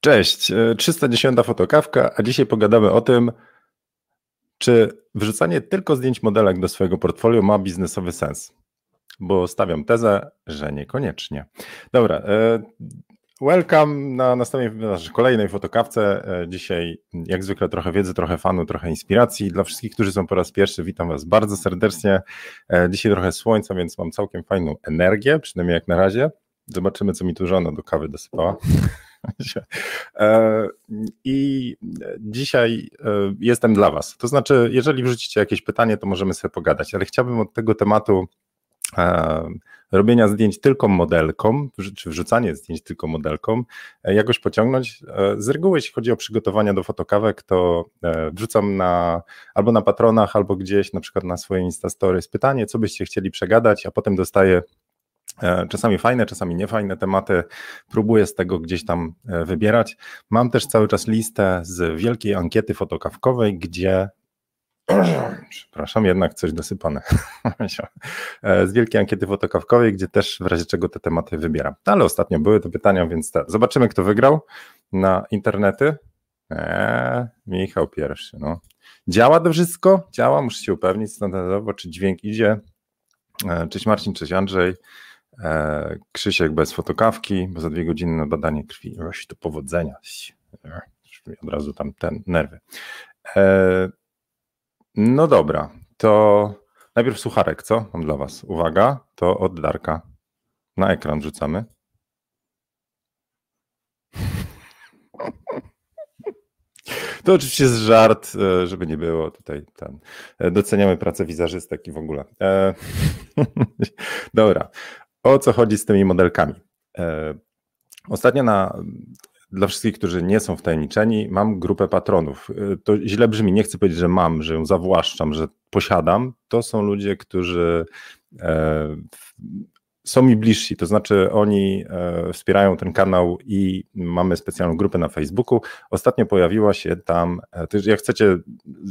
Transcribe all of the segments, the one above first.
Cześć, 310 e, fotokawka, a dzisiaj pogadamy o tym, czy wrzucanie tylko zdjęć modelek do swojego portfolio ma biznesowy sens? Bo stawiam tezę, że niekoniecznie. Dobra, e, welcome na następnej, znaczy kolejnej fotokawce. E, dzisiaj jak zwykle trochę wiedzy, trochę fanu, trochę inspiracji. Dla wszystkich, którzy są po raz pierwszy, witam Was bardzo serdecznie. Dzisiaj trochę słońca, więc mam całkiem fajną energię, przynajmniej jak na razie. Zobaczymy, co mi tu żona do kawy dosypała. E, I dzisiaj e, jestem dla Was. To znaczy, jeżeli wrzucicie jakieś pytanie, to możemy sobie pogadać, ale chciałbym od tego tematu e, robienia zdjęć tylko modelkom, czy wrzucanie zdjęć tylko modelkom, jakoś pociągnąć. Z reguły, jeśli chodzi o przygotowania do fotokawek, to wrzucam na, albo na patronach, albo gdzieś, na przykład na swoje Instastory pytanie, co byście chcieli przegadać, a potem dostaję czasami fajne, czasami niefajne tematy. Próbuję z tego gdzieś tam e, wybierać. Mam też cały czas listę z wielkiej ankiety fotokawkowej, gdzie Przepraszam, jednak coś dosypane. E, z wielkiej ankiety fotokawkowej, gdzie też w razie czego te tematy wybieram. Ale ostatnio były te pytania, więc te. zobaczymy, kto wygrał na internety. Eee, Michał pierwszy. No. Działa to wszystko? Działa, muszę się upewnić standardowo, czy dźwięk idzie. Cześć Marcin, cześć Andrzej. E, Krzysiek bez fotokawki, bo za dwie godziny na badanie krwi. Roś to powodzenia. Od razu tam ten nerwy. E, no dobra, to najpierw sucharek, co? Mam dla Was. Uwaga, to od Darka. Na ekran rzucamy. To oczywiście jest żart, e, żeby nie było tutaj ten. Doceniamy pracę wizerzystek i w ogóle. Dobra. O co chodzi z tymi modelkami? E, ostatnio na, dla wszystkich, którzy nie są wtajemniczeni, mam grupę patronów. E, to źle brzmi, nie chcę powiedzieć, że mam, że ją zawłaszczam, że posiadam. To są ludzie, którzy e, są mi bliżsi, to znaczy oni wspierają ten kanał i mamy specjalną grupę na Facebooku. Ostatnio pojawiła się tam, jak chcecie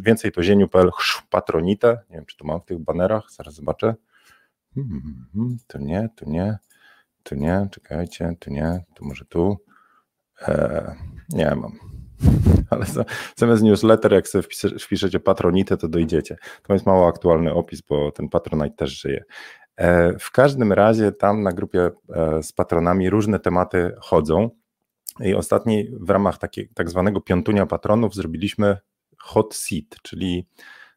więcej to zieniu.pl patronite, nie wiem czy tu mam w tych banerach, zaraz zobaczę. Hmm, tu nie, tu nie, tu nie, czekajcie, tu nie, tu może tu. E, nie mam. Ale zamiast newsletter, jak sobie wpiszecie patronitę, to dojdziecie. To jest mało aktualny opis, bo ten patronite też żyje. E, w każdym razie tam na grupie e, z patronami różne tematy chodzą. I ostatni w ramach takiej, tak zwanego piątunia patronów zrobiliśmy hot seat, czyli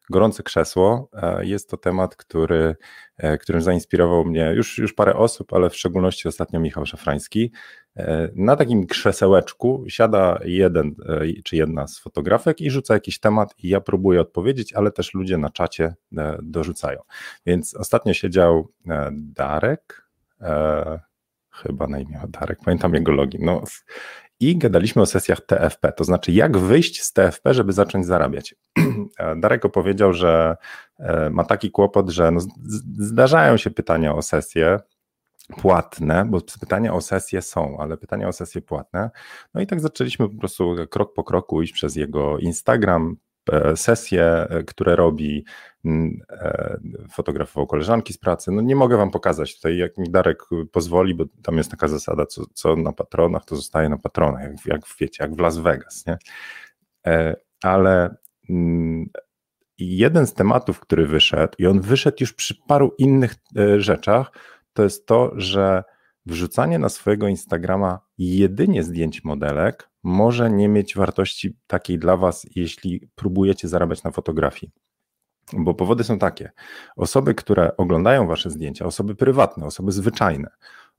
gorące krzesło. E, jest to temat, który, e, którym zainspirował mnie już, już parę osób, ale w szczególności ostatnio Michał Szafrański. E, na takim krzesełeczku siada jeden czy jedna z fotografek i rzuca jakiś temat i ja próbuję odpowiedzieć, ale też ludzie na czacie dorzucają. Więc ostatnio siedział Darek, chyba na imię Darek, pamiętam jego login. No, i gadaliśmy o sesjach TFP, to znaczy jak wyjść z TFP, żeby zacząć zarabiać. Darek opowiedział, że e, ma taki kłopot, że no zdarzają się pytania o sesje płatne, bo pytania o sesje są, ale pytania o sesje płatne. No i tak zaczęliśmy po prostu krok po kroku iść przez jego Instagram, sesje, e, które robi, e, fotografował koleżanki z pracy. No nie mogę wam pokazać tutaj, jak mi Darek pozwoli, bo tam jest taka zasada, co, co na patronach, to zostaje na patronach, jak, jak wiecie, jak w Las Vegas, nie? Ale jeden z tematów, który wyszedł, i on wyszedł już przy paru innych rzeczach, to jest to, że wrzucanie na swojego Instagrama jedynie zdjęć modelek może nie mieć wartości takiej dla Was, jeśli próbujecie zarabiać na fotografii. Bo powody są takie. Osoby, które oglądają Wasze zdjęcia, osoby prywatne, osoby zwyczajne,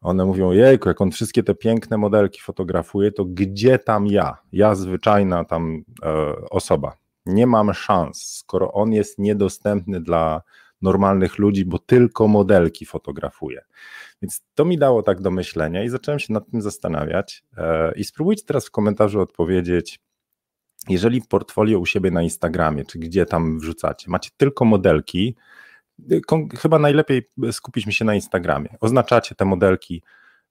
one mówią: Jejku, jak on wszystkie te piękne modelki fotografuje, to gdzie tam ja? Ja, zwyczajna tam e, osoba. Nie mam szans, skoro on jest niedostępny dla normalnych ludzi, bo tylko modelki fotografuje. Więc to mi dało tak do myślenia i zacząłem się nad tym zastanawiać. E, I spróbujcie teraz w komentarzu odpowiedzieć, jeżeli portfolio u siebie na Instagramie, czy gdzie tam wrzucacie, macie tylko modelki, y, chyba najlepiej skupić mi się na Instagramie. Oznaczacie te modelki,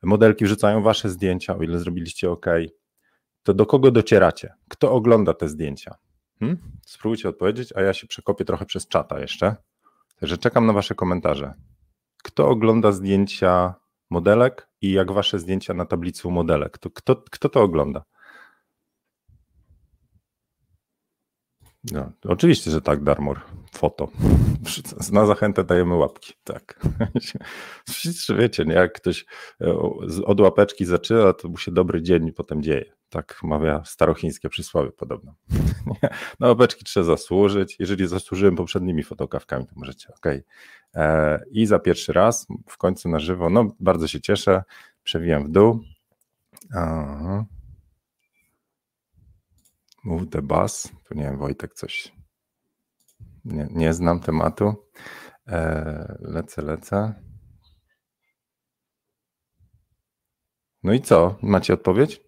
modelki wrzucają wasze zdjęcia, o ile zrobiliście OK, to do kogo docieracie? Kto ogląda te zdjęcia? Hmm? Spróbujcie odpowiedzieć, a ja się przekopię trochę przez czata jeszcze. Także czekam na wasze komentarze. Kto ogląda zdjęcia modelek i jak wasze zdjęcia na tablicy modelek? To kto, kto to ogląda? No, oczywiście, że tak, Darmor. Foto. Na zachętę dajemy łapki. Tak. Wszyscy wiecie, nie? jak ktoś e, od łapeczki zaczyna, to mu się dobry dzień potem dzieje. Tak mawia starochińskie przysłowie podobno. Na łapeczki trzeba zasłużyć. Jeżeli zasłużyłem poprzednimi fotokawkami, to możecie, ok. E, I za pierwszy raz, w końcu na żywo, no bardzo się cieszę. Przewijam w dół. Aha. Move the bus. Tu nie wiem, Wojtek coś. Nie, nie znam tematu. E, lecę, lecę. No i co? Macie odpowiedź?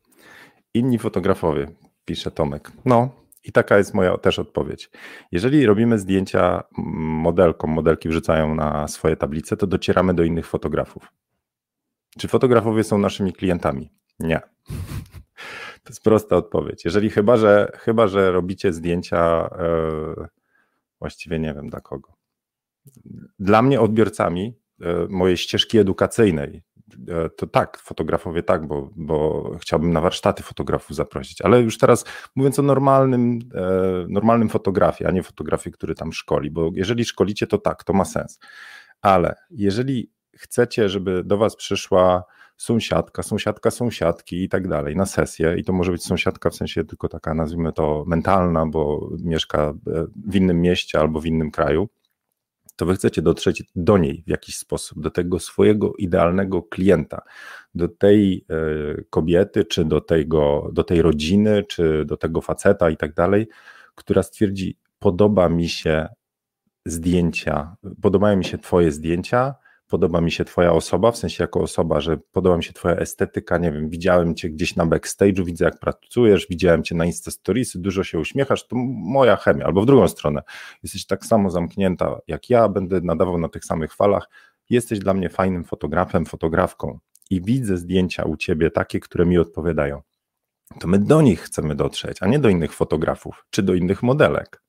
Inni fotografowie, pisze Tomek. No, i taka jest moja też odpowiedź. Jeżeli robimy zdjęcia modelkom, modelki wrzucają na swoje tablice, to docieramy do innych fotografów. Czy fotografowie są naszymi klientami? Nie. To jest prosta odpowiedź. Jeżeli chyba, że, chyba, że robicie zdjęcia, e, właściwie nie wiem dla kogo. Dla mnie odbiorcami e, mojej ścieżki edukacyjnej, e, to tak, fotografowie tak, bo, bo chciałbym na warsztaty fotografów zaprosić, ale już teraz mówiąc o normalnym, normalnym fotografii, a nie fotografii, który tam szkoli, bo jeżeli szkolicie, to tak, to ma sens. Ale jeżeli chcecie, żeby do Was przyszła sąsiadka, sąsiadka sąsiadki i tak dalej na sesję. I to może być sąsiadka w sensie tylko taka nazwijmy to mentalna, bo mieszka e, w innym mieście albo w innym kraju, to wy chcecie dotrzeć do niej w jakiś sposób, do tego swojego idealnego klienta, do tej e, kobiety, czy do, tego, do tej rodziny, czy do tego faceta i tak dalej, która stwierdzi, podoba mi się zdjęcia, podobają mi się twoje zdjęcia, podoba mi się twoja osoba, w sensie jako osoba, że podoba mi się twoja estetyka, nie wiem, widziałem cię gdzieś na backstage'u, widzę jak pracujesz, widziałem cię na Insta Storiesy, dużo się uśmiechasz, to moja chemia, albo w drugą stronę, jesteś tak samo zamknięta jak ja, będę nadawał na tych samych falach, jesteś dla mnie fajnym fotografem, fotografką i widzę zdjęcia u ciebie takie, które mi odpowiadają. To my do nich chcemy dotrzeć, a nie do innych fotografów czy do innych modelek.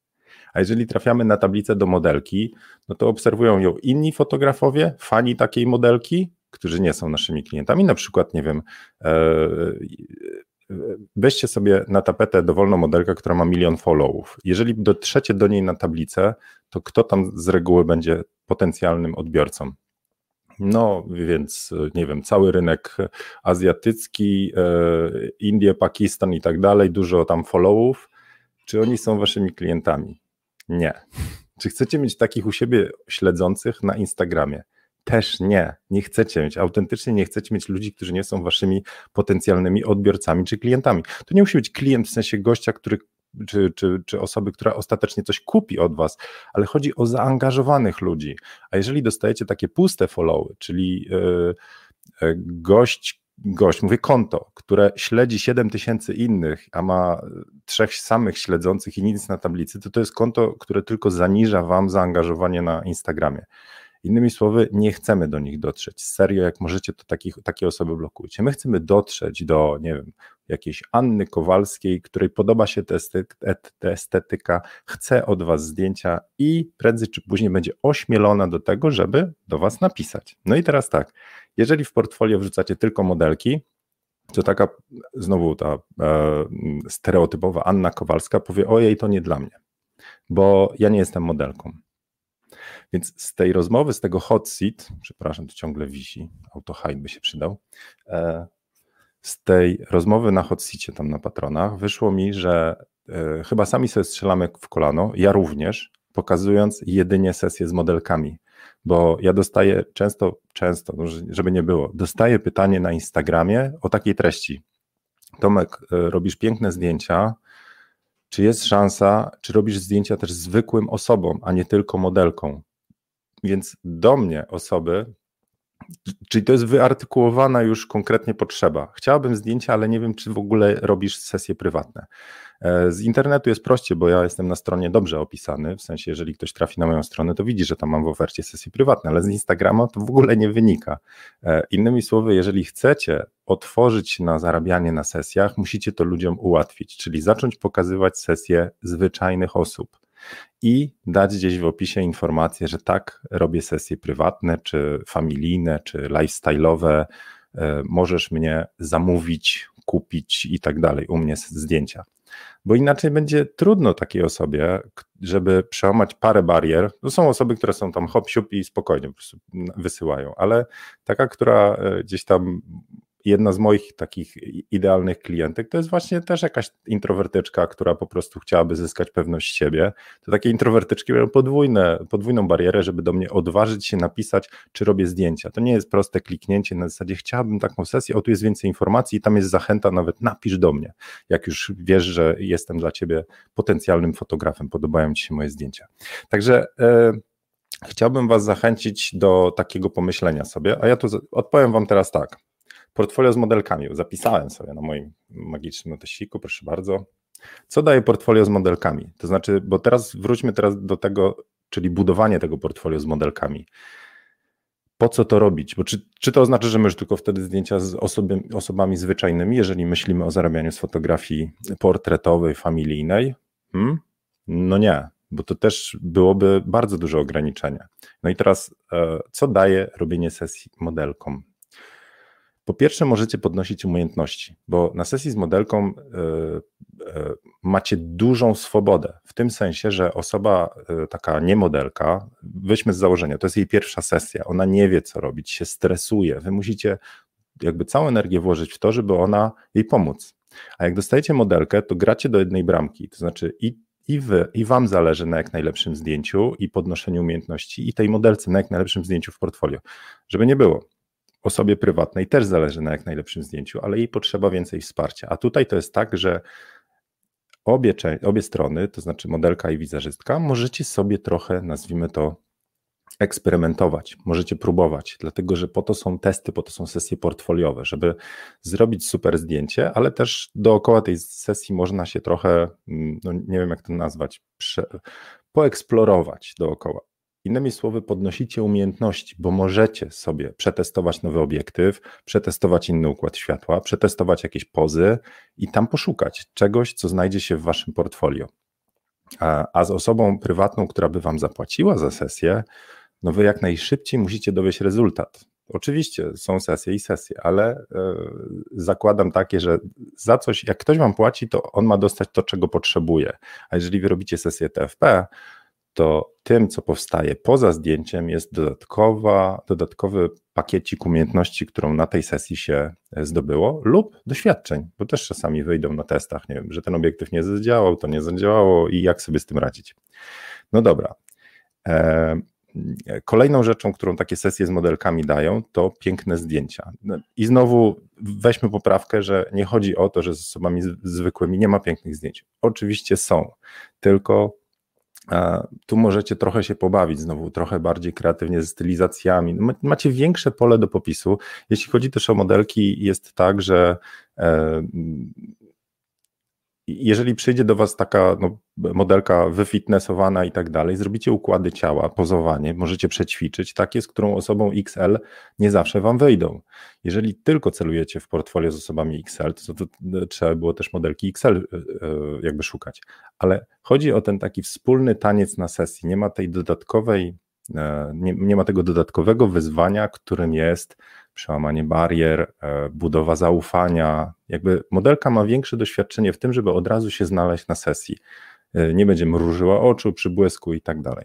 A jeżeli trafiamy na tablicę do modelki, no to obserwują ją inni fotografowie, fani takiej modelki, którzy nie są naszymi klientami, na przykład, nie wiem, e, e, weźcie sobie na tapetę dowolną modelkę, która ma milion followów. Jeżeli dotrzecie do niej na tablicę, to kto tam z reguły będzie potencjalnym odbiorcą? No, więc nie wiem, cały rynek azjatycki, e, Indie, Pakistan i tak dalej, dużo tam followów. Czy oni są waszymi klientami? Nie. Czy chcecie mieć takich u siebie śledzących na Instagramie? Też nie. Nie chcecie mieć, autentycznie nie chcecie mieć ludzi, którzy nie są waszymi potencjalnymi odbiorcami czy klientami. To nie musi być klient w sensie gościa, który czy, czy, czy osoby, która ostatecznie coś kupi od Was, ale chodzi o zaangażowanych ludzi. A jeżeli dostajecie takie puste followy, czyli yy, gość, gość, mówię konto, które śledzi 7 tysięcy innych, a ma trzech samych śledzących i nic na tablicy, to to jest konto, które tylko zaniża wam zaangażowanie na Instagramie. Innymi słowy, nie chcemy do nich dotrzeć. Serio, jak możecie, to takich, takie osoby blokujcie. My chcemy dotrzeć do, nie wiem, jakiejś Anny Kowalskiej, której podoba się ta estetyka, chce od Was zdjęcia i prędzej czy później będzie ośmielona do tego, żeby do Was napisać. No i teraz tak, jeżeli w portfolio wrzucacie tylko modelki, to taka znowu ta e, stereotypowa Anna Kowalska powie: Ojej, to nie dla mnie, bo ja nie jestem modelką. Więc z tej rozmowy, z tego hot seat, przepraszam, to ciągle wisi, autohide by się przydał. E, z tej rozmowy na hot seatie tam na patronach wyszło mi, że e, chyba sami sobie strzelamy w kolano, ja również, pokazując jedynie sesję z modelkami bo ja dostaję często, często, no, żeby nie było, dostaję pytanie na Instagramie o takiej treści. Tomek, e, robisz piękne zdjęcia, czy jest szansa, czy robisz zdjęcia też zwykłym osobom, a nie tylko modelką? Więc do mnie osoby, czyli to jest wyartykułowana już konkretnie potrzeba. Chciałabym zdjęcia, ale nie wiem, czy w ogóle robisz sesje prywatne. E, z internetu jest prościej, bo ja jestem na stronie dobrze opisany, w sensie jeżeli ktoś trafi na moją stronę, to widzi, że tam mam w ofercie sesje prywatne, ale z Instagrama to w ogóle nie wynika. E, innymi słowy, jeżeli chcecie otworzyć na zarabianie na sesjach, musicie to ludziom ułatwić, czyli zacząć pokazywać sesje zwyczajnych osób i dać gdzieś w opisie informację, że tak, robię sesje prywatne, czy familijne, czy lifestyle'owe, e, możesz mnie zamówić, kupić i tak dalej, u mnie zdjęcia. bo inaczej będzie trudno takiej osobie, żeby przełamać parę barier. To są osoby, które są tam hop siup i spokojnie po prostu wysyłają, ale taka, która e, gdzieś tam jedna z moich takich idealnych klientek to jest właśnie też jakaś introwertyczka, która po prostu chciałaby zyskać pewność siebie. To takie introwertyczki mają podwójne, podwójną barierę, żeby do mnie odważyć się napisać, czy robię zdjęcia. To nie jest proste kliknięcie na zasadzie chciałabym taką sesję, o tu jest więcej informacji i tam jest zachęta, nawet napisz do mnie, jak już wiesz, że jestem dla ciebie potencjalnym fotografem, podobają ci się moje zdjęcia. Także e, Chciałbym Was zachęcić do takiego pomyślenia sobie, a ja tu odpowiem Wam teraz tak. Portfolio z modelkami. Zapisałem sobie na moim magicznym notesiku, proszę bardzo. Co daje portfolio z modelkami? To znaczy, bo teraz wróćmy teraz do tego, czyli budowanie tego portfolio z modelkami. Po co to robić? Bo czy, czy to oznacza, że my już tylko wtedy zdjęcia z osoby, osobami zwyczajnymi, jeżeli myślimy o zarabianiu z fotografii portretowej, familijnej? Hmm? No nie, bo to też byłoby bardzo duże ograniczenie. No i teraz, e, co daje robienie sesji modelkom? Po pierwsze, możecie podnosić umiejętności, bo na sesji z modelką y, y, macie dużą swobodę, w tym sensie, że osoba y, taka niemodelka, weźmy z założenia, to jest jej pierwsza sesja, ona nie wie, co robić, się stresuje. Wy musicie jakby całą energię włożyć w to, żeby ona jej pomóc. A jak dostajecie modelkę, to gracie do jednej bramki, to znaczy i i wy, i wam zależy na jak najlepszym zdjęciu i podnoszeniu umiejętności, i tej modelce na jak najlepszym zdjęciu w portfolio. Żeby nie było osobie prywatnej też zależy na jak najlepszym zdjęciu, ale jej potrzeba więcej wsparcia. A tutaj to jest tak, że obie, obie strony, to znaczy modelka i wizerzystka, możecie sobie trochę, nazwijmy to, eksperymentować, możecie próbować, dlatego że po to są testy, po to są sesje portfoliowe, żeby zrobić super zdjęcie, ale też dookoła tej sesji można się trochę, mm, no nie wiem jak to nazwać, prze, poeksplorować dookoła. Innymi słowy, podnosicie umiejętności, bo możecie sobie przetestować nowy obiektyw, przetestować inny układ światła, przetestować jakieś pozy i tam poszukać czegoś, co znajdzie się w waszym portfolio. A, a z osobą prywatną, która by wam zapłaciła za sesję, no wy jak najszybciej musicie dowieść rezultat. Oczywiście są sesje i sesje, ale y, zakładam takie, że za coś, jak ktoś wam płaci, to on ma dostać to, czego potrzebuje. A jeżeli wy robicie sesję TFP, to tym, co powstaje poza zdjęciem, jest dodatkowa, dodatkowy pakiecik umiejętności, którą na tej sesji się zdobyło, lub doświadczeń, bo też czasami wyjdą na testach, nie wiem, że ten obiektyw nie zadziałał, to nie zadziałało i jak sobie z tym radzić. No dobra. E, kolejną rzeczą, którą takie sesje z modelkami dają, to piękne zdjęcia. I znowu weźmy poprawkę, że nie chodzi o to, że z osobami zwykłymi nie ma pięknych zdjęć. Oczywiście są, tylko tu możecie trochę się pobawić znowu, trochę bardziej kreatywnie ze stylizacjami. No, macie większe pole do popisu. Jeśli chodzi też o modelki, jest tak, że e, jeżeli przyjdzie do Was taka no, modelka wyfitnessowana i tak dalej, zrobicie układy ciała, pozowanie, możecie przećwiczyć, takie, z którą osobą XL nie zawsze Wam wyjdą. Jeżeli tylko celujecie w portfolio z osobami XL, to, to, to trzeba było też modelki XL e, e, jakby szukać. Ale chodzi o ten taki wspólny taniec na sesji. Nie ma tej dodatkowej, e, nie, nie ma tego dodatkowego wyzwania, którym jest przełamanie barier, e, budowa zaufania. Jakby modelka ma większe doświadczenie w tym, żeby od razu się znaleźć na sesji. E, nie będzie mrużyła oczu, przybłysku i tak dalej.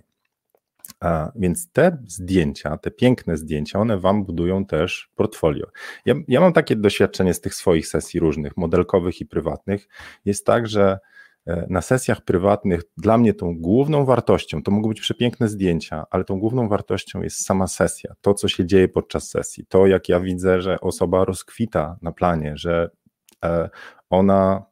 Więc te zdjęcia, te piękne zdjęcia, one Wam budują też portfolio. Ja, ja mam takie doświadczenie z tych swoich sesji różnych, modelkowych i prywatnych. Jest tak, że na sesjach prywatnych dla mnie tą główną wartością, to mogą być przepiękne zdjęcia, ale tą główną wartością jest sama sesja, to co się dzieje podczas sesji, to jak ja widzę, że osoba rozkwita na planie, że e, ona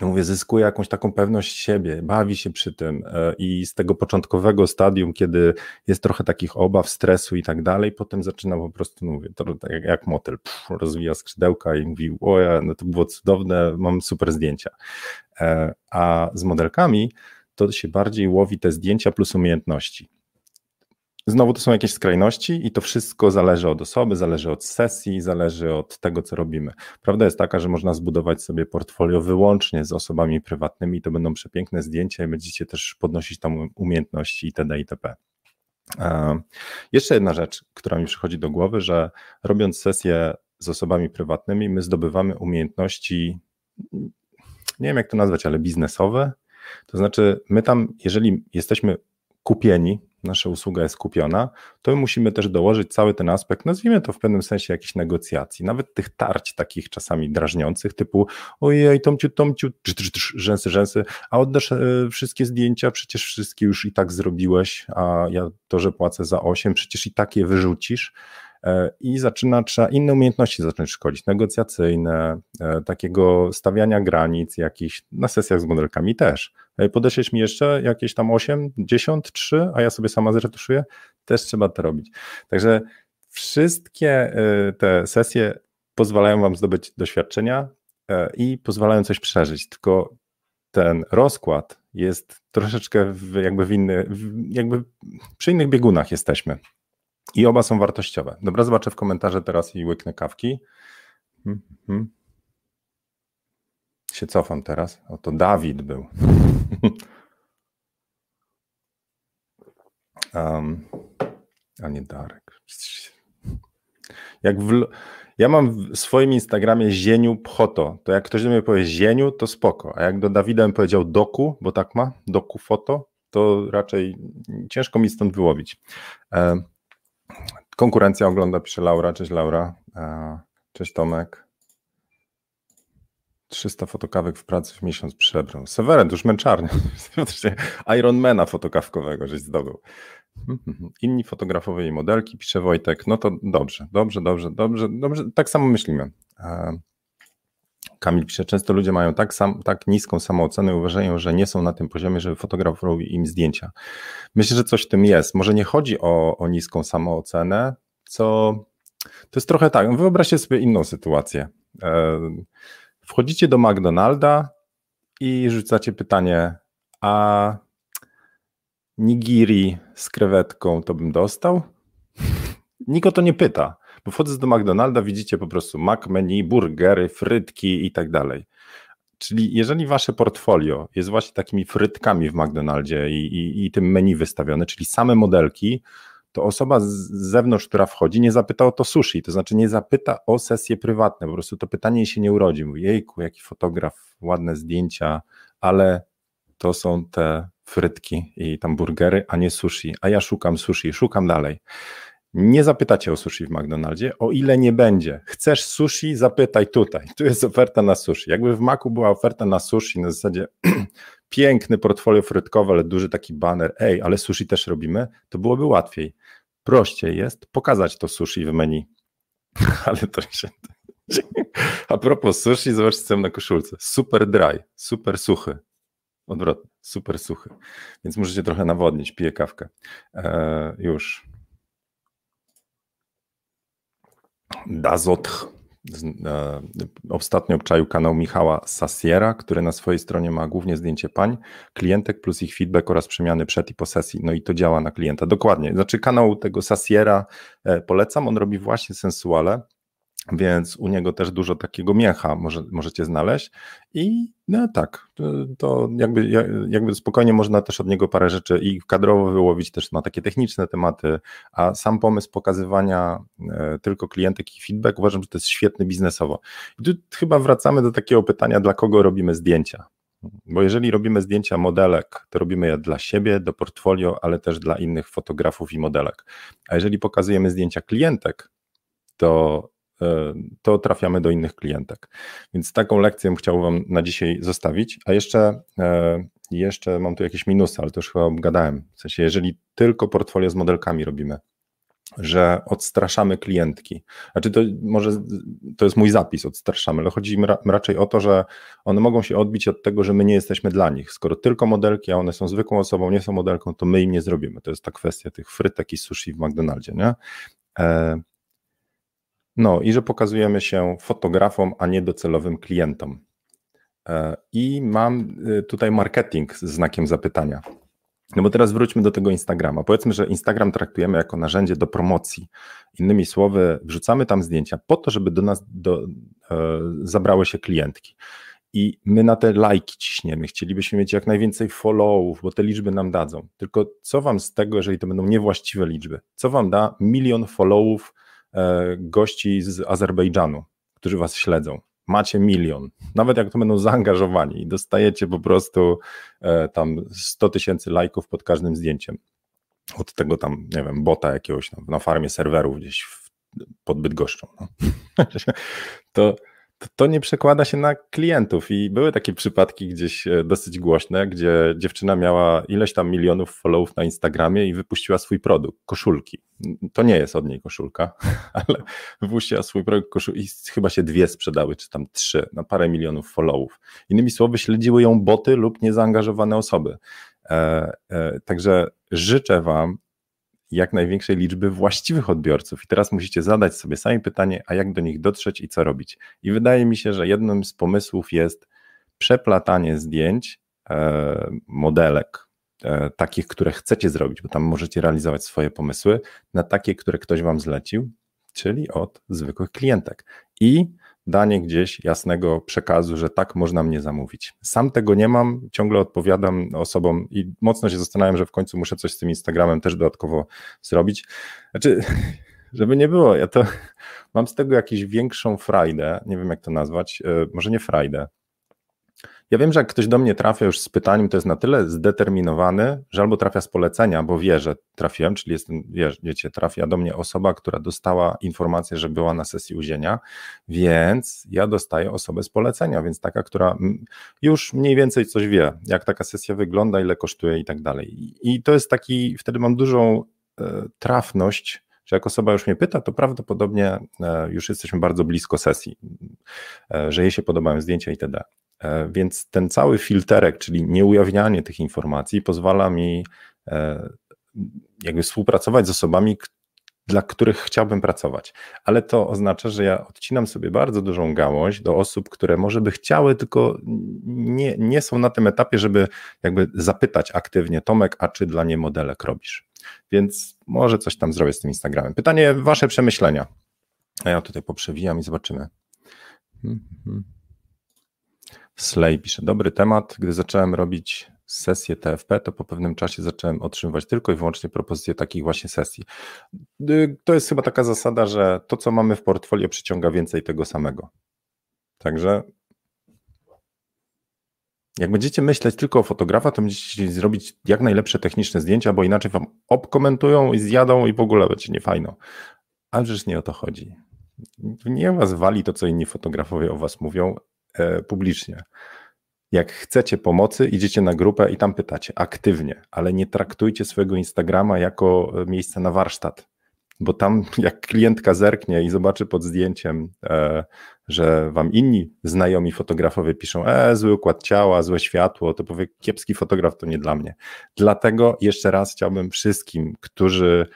mówię, zyskuje jakąś taką pewność siebie, bawi się przy tym e, i z tego początkowego stadium, kiedy jest trochę takich obaw, stresu i tak dalej, potem zaczyna po prostu, no mówię, to tak jak, jak motyl, pff, rozwija skrzydełka i mówi, o ja, no to było cudowne, mam super zdjęcia. E, a z modelkami to się bardziej łowi te zdjęcia plus umiejętności. Znowu to są jakieś skrajności i to wszystko zależy od osoby, zależy od sesji, zależy od tego, co robimy. Prawda jest taka, że można zbudować sobie portfolio wyłącznie z osobami prywatnymi i to będą przepiękne zdjęcia i będziecie też podnosić tam umiejętności itd. itp. Jeszcze jedna rzecz, która mi przychodzi do głowy, że robiąc sesję z osobami prywatnymi, my zdobywamy umiejętności nie wiem jak to nazwać, ale biznesowe. To znaczy, my tam, jeżeli jesteśmy kupieni, nasza usługa jest kupiona, to musimy też dołożyć cały ten aspekt, nazwijmy to w pewnym sensie jakichś negocjacji, nawet tych tarć takich czasami drażniących, typu ojej, tomciu, tomciu, rzęsy, rzęsy, a oddasz e, wszystkie zdjęcia, przecież wszystkie już i tak zrobiłeś, a ja to, że płacę za 8, przecież i tak je wyrzucisz, i zaczyna, trzeba inne umiejętności zacząć szkolić, negocjacyjne, e, takiego stawiania granic jakichś, na sesjach z modelkami też. Podeszłeś mi jeszcze jakieś tam 8, 10, 3, a ja sobie sama zretuszuję? Też trzeba to robić. Także wszystkie e, te sesje pozwalają wam zdobyć doświadczenia i pozwalają coś przeżyć, tylko ten rozkład jest troszeczkę w, jakby w inny, jakby przy innych biegunach jesteśmy. I oba są wartościowe. Dobra, zobaczę w komentarze teraz i łyknę kawki. Hmm. Się cofam teraz. O, to Dawid był. um, a nie Darek. Jak w, ja mam w swoim Instagramie Zieniu Pchoto. To jak ktoś do mnie powie Zieniu, to spoko. A jak do Dawida bym powiedział Doku, bo tak ma, Doku Foto, to raczej ciężko mi stąd wyłowić. Um, Konkurencja ogląda, pisze Laura. Cześć Laura. E, cześć Tomek. 300 fotokawek w pracy w miesiąc przebrał. Seweryn, to już męczarnia. Ironmana fotokawkowego żeś zdobył. Inni fotografowie i modelki, pisze Wojtek. No to dobrze, dobrze, dobrze, dobrze, dobrze. Tak samo myślimy. Kamil pisze, często ludzie mają tak, sam, tak niską samoocenę i uważają, że nie są na tym poziomie, żeby fotograf robił im zdjęcia. Myślę, że coś w tym jest. Może nie chodzi o, o niską samoocenę, co to jest trochę tak. Wyobraźcie sobie inną sytuację. E, wchodzicie do McDonalda i rzucacie pytanie, a nigiri z krewetką to bym dostał? Nikt o to nie pyta. Bo wchodząc do McDonalda widzicie po prostu Mac menu, burgery, frytki i tak dalej. Czyli jeżeli wasze portfolio jest właśnie takimi frytkami w McDonaldzie i, i, i tym menu wystawione, czyli same modelki, to osoba z zewnątrz, która wchodzi, nie zapyta o to sushi, to znaczy nie zapyta o sesje prywatne, po prostu to pytanie się nie urodzi. Mówi, jejku, jaki fotograf, ładne zdjęcia, ale to są te frytki i tam burgery, a nie sushi, a ja szukam sushi, szukam dalej. Nie zapytacie o sushi w McDonaldzie, o ile nie będzie. Chcesz sushi? Zapytaj tutaj. Tu jest oferta na sushi. Jakby w Macu była oferta na sushi, na zasadzie piękny portfolio frytkowe, ale duży taki banner, ej, ale sushi też robimy, to byłoby łatwiej. Prościej jest pokazać to sushi w menu. ale to się... A propos sushi, zobaczcie co na koszulce. Super dry, super suchy. Odwrotnie, super suchy. Więc możecie trochę nawodnić, piję kawkę. Eee, już. Dazotch. E, ostatnio obczaił kanał Michała Sasiera, który na swojej stronie ma głównie zdjęcie pań, klientek plus ich feedback oraz przemiany przed i po sesji. No i to działa na klienta. Dokładnie. Znaczy kanał tego Sasiera e, polecam. On robi właśnie sensuale więc u niego też dużo takiego mięcha może, możecie znaleźć i no tak, to jakby, jakby spokojnie można też od niego parę rzeczy i kadrowo wyłowić też na takie techniczne tematy, a sam pomysł pokazywania e, tylko klientek i feedback uważam, że to jest świetny biznesowo. I tu chyba wracamy do takiego pytania, dla kogo robimy zdjęcia. Bo jeżeli robimy zdjęcia modelek, to robimy je dla siebie, do portfolio, ale też dla innych fotografów i modelek. A jeżeli pokazujemy zdjęcia klientek, to to trafiamy do innych klientek. Więc taką lekcję chciałbym Wam na dzisiaj zostawić. A jeszcze, e, jeszcze mam tu jakieś minusy, ale to już chyba obgadałem. W sensie, jeżeli tylko portfolio z modelkami robimy, że odstraszamy klientki. Znaczy to może to jest mój zapis, odstraszamy, ale chodzi mi raczej o to, że one mogą się odbić od tego, że my nie jesteśmy dla nich. Skoro tylko modelki, a one są zwykłą osobą, nie są modelką, to my im nie zrobimy. To jest ta kwestia tych frytek i sushi w McDonaldzie, nie? E, no i że pokazujemy się fotografom, a nie docelowym klientom. E, I mam y, tutaj marketing z znakiem zapytania. No bo teraz wróćmy do tego Instagrama. Powiedzmy, że Instagram traktujemy jako narzędzie do promocji. Innymi słowy, wrzucamy tam zdjęcia po to, żeby do nas do, e, zabrały się klientki. I my na te lajki ciśniemy. Chcielibyśmy mieć jak najwięcej followów, bo te liczby nam dadzą. Tylko co wam z tego, jeżeli to będą niewłaściwe liczby? Co wam da milion followów E, gości z Azerbejdżanu, którzy was śledzą. macie milion, nawet jak to będą zaangażowani i dostajecie po prostu e, tam 100 tysięcy lajków pod każdym zdjęciem od tego tam, nie wiem, bota jakiegoś na farmie serwerów gdzieś w, pod Bydgoszczą, no. to, to, nie przekłada się na klientów i były takie przypadki gdzieś e, dosyć głośne, gdzie dziewczyna miała ileś tam milionów followów na Instagramie i wypuściła swój produkt, koszulki. To nie jest od niej koszulka, ale wypuściła swój produkt koszulki i chyba się dwie sprzedały, czy tam trzy, na parę milionów followów. Innymi słowy, śledziły ją boty lub niezaangażowane osoby. E, e, także życzę Wam jak największej liczby właściwych odbiorców. I teraz musicie zadać sobie sami pytanie, a jak do nich dotrzeć i co robić. I wydaje mi się, że jednym z pomysłów jest przeplatanie zdjęć, e, modelek, e, takich, które chcecie zrobić, bo tam możecie realizować swoje pomysły, na takie, które ktoś wam zlecił, czyli od zwykłych klientek. I danie gdzieś jasnego przekazu, że tak można mnie zamówić. Sam tego nie mam, ciągle odpowiadam osobom i mocno się zastanawiam, że w końcu muszę coś z tym Instagramem też dodatkowo zrobić. Znaczy, żeby nie było, ja to mam z tego jakąś większą frajdę, nie wiem jak to nazwać, e, może nie frajdę, ja wiem, że jak ktoś do mnie trafia już z pytaniem, to jest na tyle zdeterminowany, że albo trafia z polecenia, bo wie, że trafiłem, czyli jestem, wie, wiecie, trafia do mnie osoba, która dostała informację, że była na sesji uzienia, więc ja dostaję osobę z polecenia, więc taka, która już mniej więcej coś wie, jak taka sesja wygląda, ile kosztuje i tak dalej. I to jest taki, wtedy mam dużą e, trafność, że jak osoba już mnie pyta, to prawdopodobnie e, już jesteśmy bardzo blisko sesji, e, że jej się podobają zdjęcia itd. E, więc ten cały filterek, czyli nieujawnianie tych informacji, pozwala mi jakby współpracować z osobami, dla których chciałbym pracować. Ale to oznacza, że ja odcinam sobie bardzo dużą gałąź do osób, które może by chciały, tylko nie, nie są na tym etapie, żeby jakby zapytać aktywnie, Tomek, a czy dla nie modelek robisz? Więc może coś tam zrobię z tym Instagramem. Pytanie, wasze przemyślenia. A ja tutaj poprzewijam i zobaczymy. Slay pisze, dobry temat. Gdy zacząłem robić sesję TFP, to po pewnym czasie zacząłem otrzymywać tylko i wyłącznie propozycje takich właśnie sesji. Y, to jest chyba taka zasada, że to, co mamy w portfolio, przyciąga więcej tego samego. Także jak będziecie myśleć tylko o fotografa, to będziecie zrobić jak najlepsze techniczne zdjęcia, bo inaczej wam obkomentują i zjadą i w ogóle będzie niefajno. Ale przecież nie o to chodzi. Nie was wali to, co inni fotografowie o was mówią, E, publicznie. Jak chcecie pomocy, idziecie na grupę i tam pytacie aktywnie, ale nie traktujcie swojego Instagrama jako e, miejsce na warsztat, bo tam jak klientka zerknie i zobaczy pod zdjęciem, e, że wam inni znajomi fotografowie piszą, e, zły układ ciała, złe światło, to powie, kiepski fotograf to nie dla mnie. Dlatego jeszcze raz chciałbym wszystkim, którzy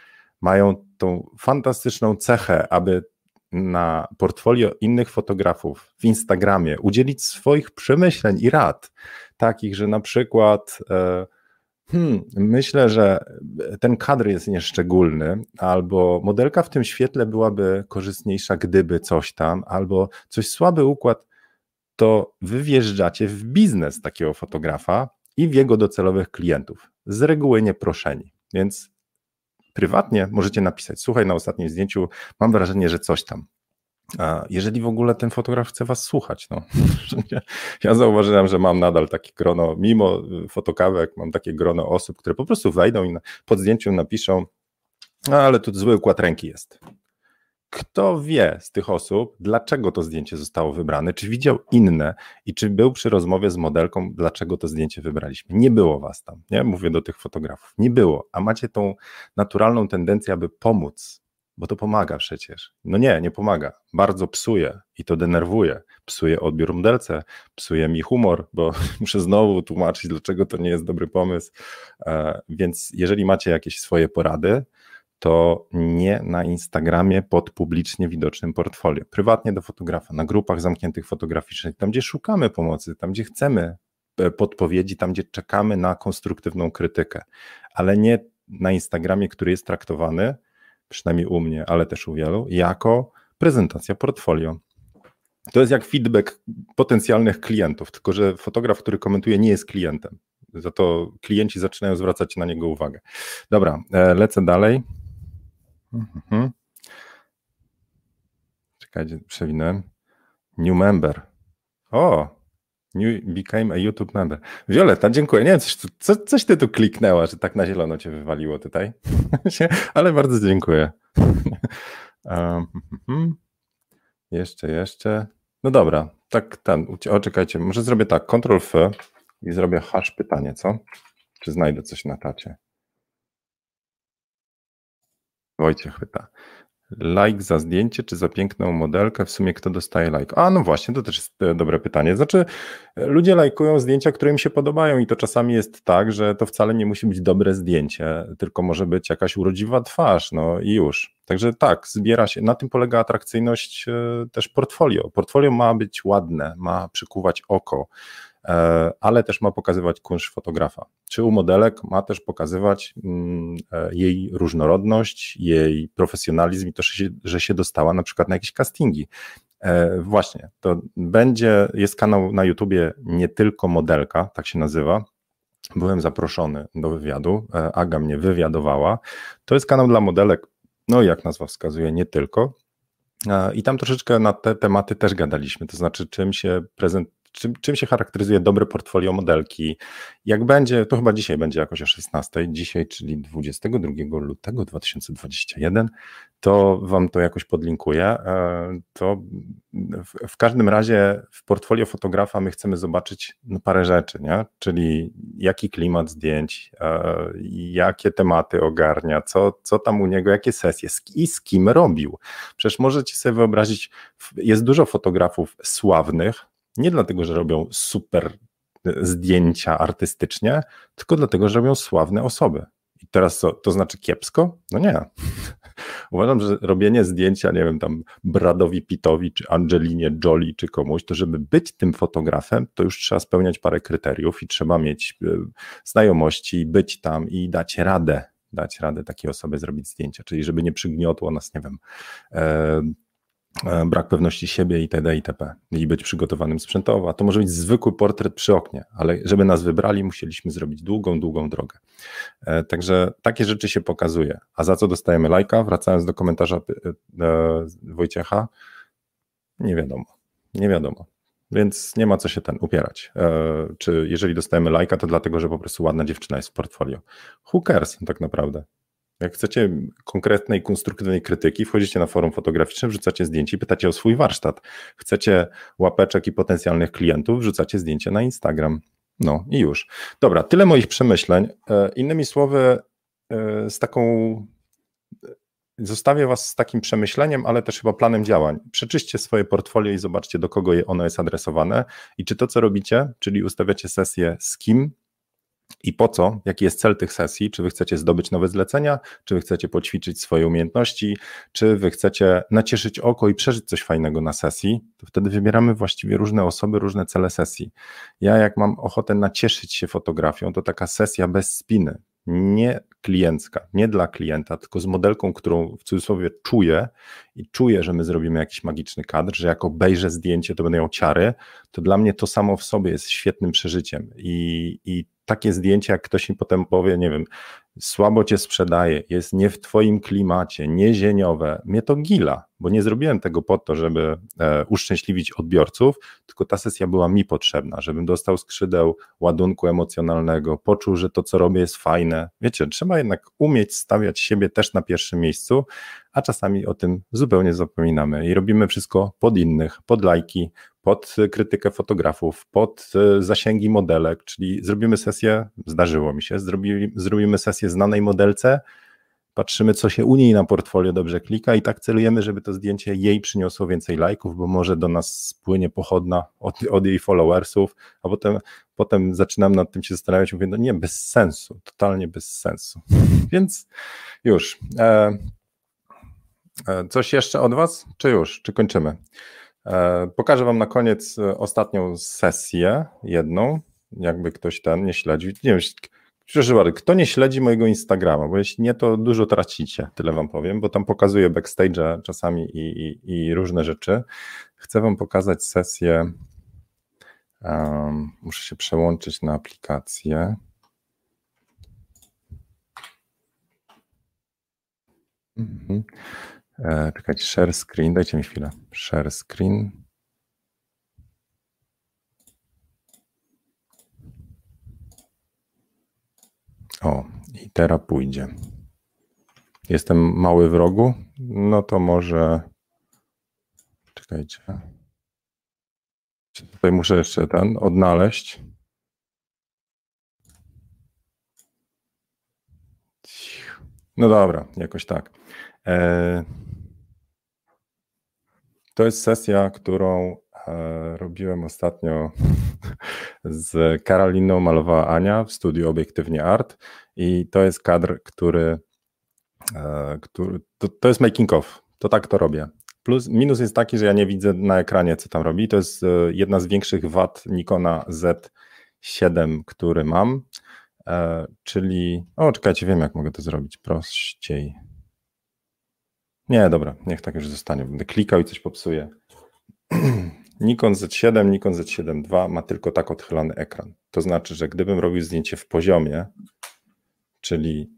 mają tą fantastyczną cechę, aby na portfolio innych fotografów w Instagramie, udzielić swoich przemyśleń i rad, takich, że na przykład e, hmm, myślę, że ten kadr jest nieszczególny, albo modelka w tym świetle byłaby korzystniejsza, gdyby coś tam, albo coś słaby układ, to wy wjeżdżacie w biznes takiego fotografa i w jego docelowych klientów. Z reguły nieproszeni. Więc prywatnie możecie napisać, słuchaj, na ostatnim zdjęciu mam wrażenie, że coś tam. Jeżeli w ogóle ten fotograf chce was słuchać, no. Ja zauważyłem, że mam nadal takie grono, mimo y, fotokawek, mam takie grono osób, które po prostu wejdą i pod zdjęciem napiszą, no, ale tu zły układ ręki jest. Kto wie z tych osób, dlaczego to zdjęcie zostało wybrane, czy widział inne i czy był przy rozmowie z modelką, dlaczego to zdjęcie wybraliśmy. Nie było was tam, nie? Mówię do tych fotografów. Nie było, a macie tą naturalną tendencję, aby pomóc, bo to pomaga przecież. No nie, nie pomaga. Bardzo psuje i to denerwuje. Psuje odbiór modelce, psuje mi humor, bo muszę znowu tłumaczyć, dlaczego to nie jest dobry pomysł. E, więc jeżeli macie jakieś swoje porady, to nie na Instagramie pod publicznie widocznym portfolio. Prywatnie do fotografa, na grupach zamkniętych fotograficznych, tam gdzie szukamy pomocy, tam gdzie chcemy e, podpowiedzi, tam gdzie czekamy na konstruktywną krytykę, ale nie na Instagramie, który jest traktowany, przynajmniej u mnie, ale też u wielu, jako prezentacja portfolio. To jest jak feedback potencjalnych klientów, tylko że fotograf, który komentuje, nie jest klientem. Za to klienci zaczynają zwracać na niego uwagę. Dobra, e, lecę dalej. Mhm. Czekajcie, przewinę. New member. O, new became a YouTube member. Violeta, dziękuję. Nie wiem, coś, co, coś ty tu kliknęła, że tak na zielono cię wywaliło tutaj. Ale bardzo dziękuję. um, jeszcze, jeszcze. No dobra, tak ten. O, czekajcie, może zrobię tak. Ctrl F i zrobię hash pytanie, co? Czy znajdę coś na czacie? Wojciech pyta. Like za zdjęcie, czy za piękną modelkę? W sumie kto dostaje like? A no właśnie, to też jest e, dobre pytanie. Znaczy, e, ludzie lajkują zdjęcia, które im się podobają, i to czasami jest tak, że to wcale nie musi być dobre zdjęcie, tylko może być jakaś urodziwa twarz, no i już. Także tak, zbiera się. Na tym polega atrakcyjność e, też portfolio. Portfolio ma być ładne, ma przykuwać oko. E, ale też ma pokazywać kunsz fotografa. Czy u modelek ma też pokazywać mm, e, jej różnorodność, jej profesjonalizm i to, że się dostała na przykład na jakieś castingi. E, właśnie, to będzie, jest kanał na YouTubie nie tylko modelka, tak się nazywa, byłem zaproszony do wywiadu, Aga mnie wywiadowała. To jest kanał dla modelek, no jak nazwa wskazuje, nie tylko. I tam troszeczkę na te tematy też gadaliśmy, to znaczy czym się prezent, czym, czym się charakteryzuje dobre portfolio modelki. Jak będzie, to chyba dzisiaj będzie jakoś o 16, dzisiaj, czyli 22 lutego 2021, to Wam to jakoś podlinkuję. E, to w, w każdym razie w portfolio fotografa my chcemy zobaczyć no, parę rzeczy, nie? czyli jaki klimat zdjęć, e, jakie tematy ogarnia, co, co tam u niego, jakie sesje i z kim robił. Przecież możecie sobie wyobrazić, jest dużo fotografów sławnych, nie dlatego, że robią super e, zdjęcia artystycznie, tylko dlatego, że robią sławne osoby. I teraz co, to znaczy kiepsko? No nie. Uważam, że robienie zdjęcia, nie wiem, tam Bradowi Pitowi, czy Angelinie Jolie, czy komuś, to żeby być tym fotografem, to już trzeba spełniać parę kryteriów i trzeba mieć e, znajomości, być tam i dać radę, dać radę takiej osobie zrobić zdjęcia, czyli żeby nie przygniotło nas, nie wiem, e, brak pewności siebie itd. itp. I być przygotowanym sprzętowo. A to może być zwykły portret przy oknie, ale żeby nas wybrali, musieliśmy zrobić długą, długą drogę. E, także takie rzeczy się pokazuje. A za co dostajemy lajka? Wracając do komentarza e, Wojciecha, nie wiadomo. Nie wiadomo. Więc nie ma co się ten upierać. Czy jeżeli dostajemy lajka, to dlatego, że po prostu ładna dziewczyna jest w portfolio. Who cares tak naprawdę? Jak chcecie konkretnej, konstruktywnej krytyki, wchodzicie na forum fotograficzne, wrzucacie zdjęcie i pytacie o swój warsztat. Chcecie łapeczek i potencjalnych klientów, wrzucacie zdjęcie na Instagram. No i już. Dobra, tyle moich przemyśleń. E, innymi słowy, e, z taką. Zostawię Was z takim przemyśleniem, ale też chyba planem działań. Przeczyście swoje portfolio i zobaczcie, do kogo ono jest adresowane i czy to, co robicie, czyli ustawiacie sesję z kim, i po co, jaki jest cel tych sesji, czy wy chcecie zdobyć nowe zlecenia, czy wy chcecie poćwiczyć swoje umiejętności, czy wy chcecie nacieszyć oko i przeżyć coś fajnego na sesji, to wtedy wybieramy właściwie różne osoby, różne cele sesji. Ja jak mam ochotę nacieszyć się fotografią, to taka sesja bez spiny, nie kliencka, nie dla klienta, tylko z modelką, którą w cudzysłowie czuję i czuję, że my zrobimy jakiś magiczny kadr, że jak obejrzę zdjęcie, to miał ciary, to dla mnie to samo w sobie jest świetnym przeżyciem. I, i takie zdjęcie, jak ktoś mi potem powie, nie wiem, słabo cię sprzedaje, jest nie w twoim klimacie, niezieniowe, mnie to gila, bo nie zrobiłem tego po to, żeby e, uszczęśliwić odbiorców, tylko ta sesja była mi potrzebna, żebym dostał skrzydeł ładunku emocjonalnego, poczuł, że to, co robię, jest fajne. Wiecie, trzeba jednak umieć stawiać siebie też na pierwszym miejscu, a czasami o tym zupełnie zapominamy i robimy wszystko pod innych, pod lajki, pod krytykę fotografów, pod e, zasięgi modelek, czyli zrobimy sesję, zdarzyło mi się, zrobimy, zrobimy sesję znanej modelce, patrzymy, co się u niej na portfolio dobrze klika i tak celujemy, żeby to zdjęcie jej przyniosło więcej lajków, bo może do nas spłynie pochodna od, od jej followersów, a potem, potem zaczynam nad tym się zastanawiać, mówię, no nie, bez sensu, totalnie bez sensu. Więc już. E, e, coś jeszcze od Was, czy już, czy kończymy? E, pokażę Wam na koniec e, ostatnią sesję, jedną, jakby ktoś ten nie śledził. Nie wiem, Przepraszam, kto nie śledzi mojego Instagrama, bo jeśli nie, to dużo tracicie, tyle wam powiem, bo tam pokazuję backstage czasami i, i, i, różne rzeczy. Chcę wam pokazać sesję. Um, muszę się przełączyć na aplikację. Mhm. E, czekać, share screen, dajcie mi chwilę. Share screen. O, i teraz pójdzie. Jestem mały w rogu, no to może. Czekajcie. Tutaj muszę jeszcze ten odnaleźć. No dobra, jakoś tak. E, to jest sesja, którą e, robiłem ostatnio z Karoliną, malowała Ania w studiu Obiektywnie Art i to jest kadr, który, e, który to, to jest making of, to tak to robię. Plus, minus jest taki, że ja nie widzę na ekranie, co tam robi. To jest jedna z większych wad Nikona Z7, który mam, czyli, o czekajcie, wiem jak mogę to zrobić prościej. Nie, dobra, niech tak już zostanie. Będę klikał i coś popsuję. Nikon Z7, Nikon Z7 II ma tylko tak odchylany ekran. To znaczy, że gdybym robił zdjęcie w poziomie, czyli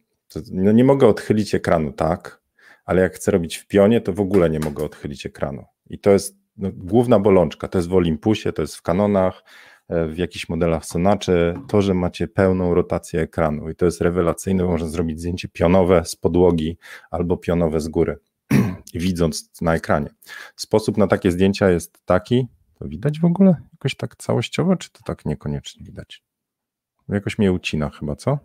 no nie mogę odchylić ekranu tak, ale jak chcę robić w pionie, to w ogóle nie mogę odchylić ekranu. I to jest no, główna bolączka. To jest w Olympusie, to jest w Kanonach, e, w jakichś modelach Sonaczy, to, że macie pełną rotację ekranu i to jest rewelacyjne, można zrobić zdjęcie pionowe z podłogi albo pionowe z góry widząc na ekranie. Sposób na takie zdjęcia jest taki, to widać w ogóle jakoś tak całościowo, czy to tak niekoniecznie widać? Jakoś mnie ucina chyba, co?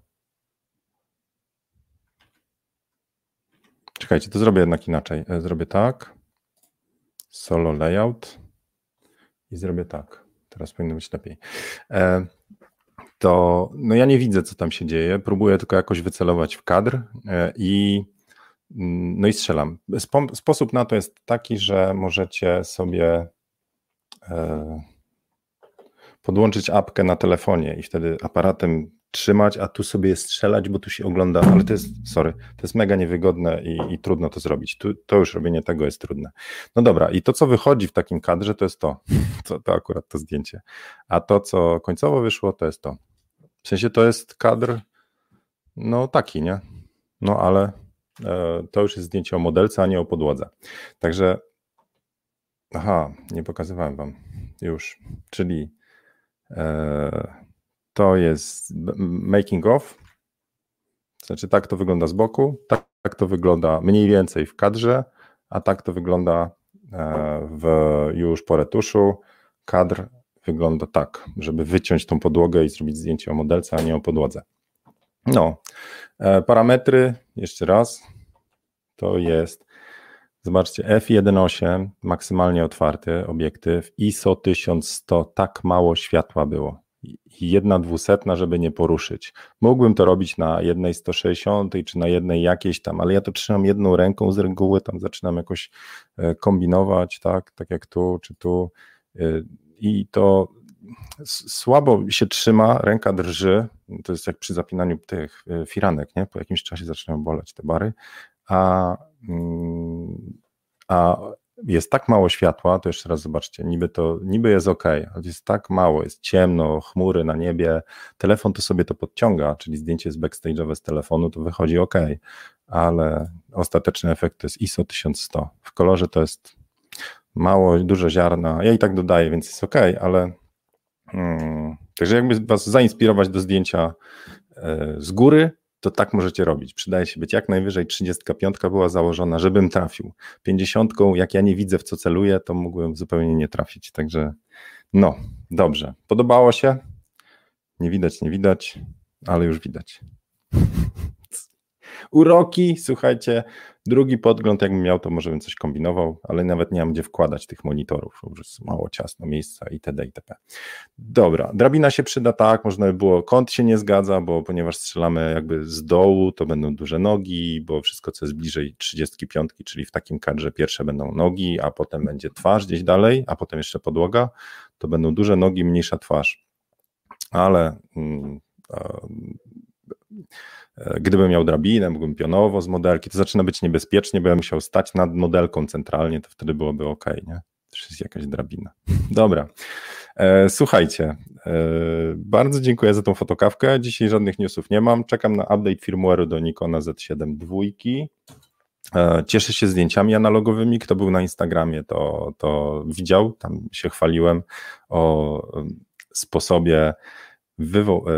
Czekajcie, to zrobię jednak inaczej. E, zrobię tak. Solo layout i zrobię tak. Teraz powinno być lepiej. E, to no ja nie widzę, co tam się dzieje. Próbuję tylko jakoś wycelować w kadr e, i no i strzelam. Sposób na to jest taki, że możecie sobie e, podłączyć apkę na telefonie i wtedy aparatem trzymać, a tu sobie strzelać, bo tu się ogląda, ale to jest, sorry, to jest mega niewygodne i, i trudno to zrobić. Tu, to już robienie tego jest trudne. No dobra, i to, co wychodzi w takim kadrze, to jest to. To, to akurat to zdjęcie. A to, co końcowo wyszło, to jest to. W sensie to jest kadr, no taki, nie? No ale to już jest zdjęcie o modelce, a nie o podłodze. Także, aha, nie pokazywałem Wam już, czyli e, to jest making of, znaczy tak to wygląda z boku, tak, tak to wygląda mniej więcej w kadrze, a tak to wygląda e, w, już po retuszu. Kadr wygląda tak, żeby wyciąć tą podłogę i zrobić zdjęcie o modelce, a nie o podłodze. No, parametry, jeszcze raz, to jest, zobaczcie, f1.8, maksymalnie otwarty obiektyw, ISO 1100, tak mało światła było. Jedna dwusetna, żeby nie poruszyć. Mógłbym to robić na jednej 160 czy na jednej jakiejś tam, ale ja to trzymam jedną ręką z reguły, tam zaczynam jakoś e, kombinować, tak, tak jak tu czy tu. E, I to słabo się trzyma, ręka drży, to jest jak przy zapinaniu tych e, firanek, nie? Po jakimś czasie zaczynają boleć te bary, a, mm, a jest tak mało światła, to jeszcze raz zobaczcie, niby to, niby jest ok, ale jest tak mało, jest ciemno, chmury na niebie, telefon to sobie to podciąga, czyli zdjęcie jest backstage'owe z telefonu, to wychodzi ok, ale ostateczny efekt to jest ISO 1100. W kolorze to jest mało, dużo ziarna, ja i tak dodaję, więc jest ok, ale hmm, także jakby was zainspirować do zdjęcia e, z góry, to tak możecie robić. Przydaje się być jak najwyżej 35 była założona, żebym trafił. 50, jak ja nie widzę w co celuję, to mógłbym zupełnie nie trafić. Także no, dobrze. Podobało się? Nie widać, nie widać, ale już widać. Uroki, słuchajcie, drugi podgląd, jakbym miał, to może bym coś kombinował, ale nawet nie mam gdzie wkładać tych monitorów, już jest mało ciasno miejsca itd. itp. Dobra, drabina się przyda tak, można by było, kąt się nie zgadza, bo ponieważ strzelamy jakby z dołu, to będą duże nogi, bo wszystko co jest bliżej 35, czyli w takim kadrze pierwsze będą nogi, a potem będzie twarz gdzieś dalej, a potem jeszcze podłoga, to będą duże nogi, mniejsza twarz. Ale mm, gdybym miał drabinę, mógłbym pionowo z modelki, to zaczyna być niebezpiecznie, bo ja musiał stać nad modelką centralnie, to wtedy byłoby ok, nie? To jest jakaś drabina. Dobra. E, słuchajcie, e, bardzo dziękuję za tą fotokawkę. Dzisiaj żadnych newsów nie mam. Czekam na update firmware'u do Nikona Z7 dwójki. Cieszę się zdjęciami analogowymi. Kto był na Instagramie, to, to widział. Tam się chwaliłem o sposobie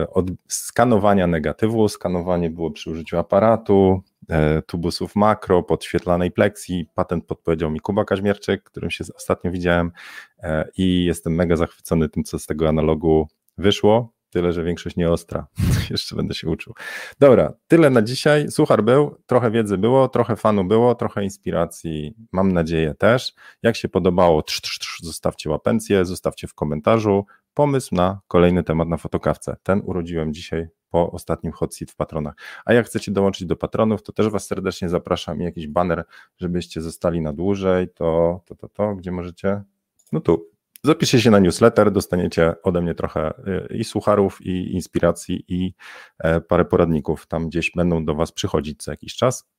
od skanowania negatywu. Skanowanie było przy użyciu aparatu, E, tubusów makro, podświetlanej pleksji. Patent podpowiedział mi Kuba Kaźmierczyk, którym się ostatnio widziałem e, i jestem mega zachwycony tym, co z tego analogu wyszło. Tyle, że większość nie ostra. Jeszcze będę się uczył. Dobra, tyle na dzisiaj. Suchar był, trochę wiedzy było, trochę fanu było, trochę inspiracji, mam nadzieję też. Jak się podobało, trz, trz, trz, zostawcie łapencję, zostawcie w komentarzu pomysł na kolejny temat na fotokawce. Ten urodziłem dzisiaj po ostatnim hot seat w patronach. A jak chcecie dołączyć do patronów, to też Was serdecznie zapraszam i jakiś banner, żebyście zostali na dłużej, to, to, to, to, gdzie możecie? No tu. Zapiszcie się na newsletter, dostaniecie ode mnie trochę y, i sucharów, i inspiracji, i e, parę poradników. Tam gdzieś będą do Was przychodzić co jakiś czas.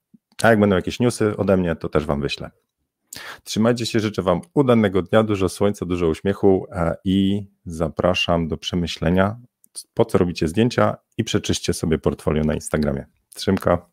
A jak będą jakieś newsy ode mnie, to też Wam wyślę. Trzymajcie się, życzę Wam udanego dnia, dużo słońca, dużo uśmiechu e, i zapraszam do przemyślenia, po co robicie zdjęcia i przeczyście sobie portfolio na Instagramie. Trzymka.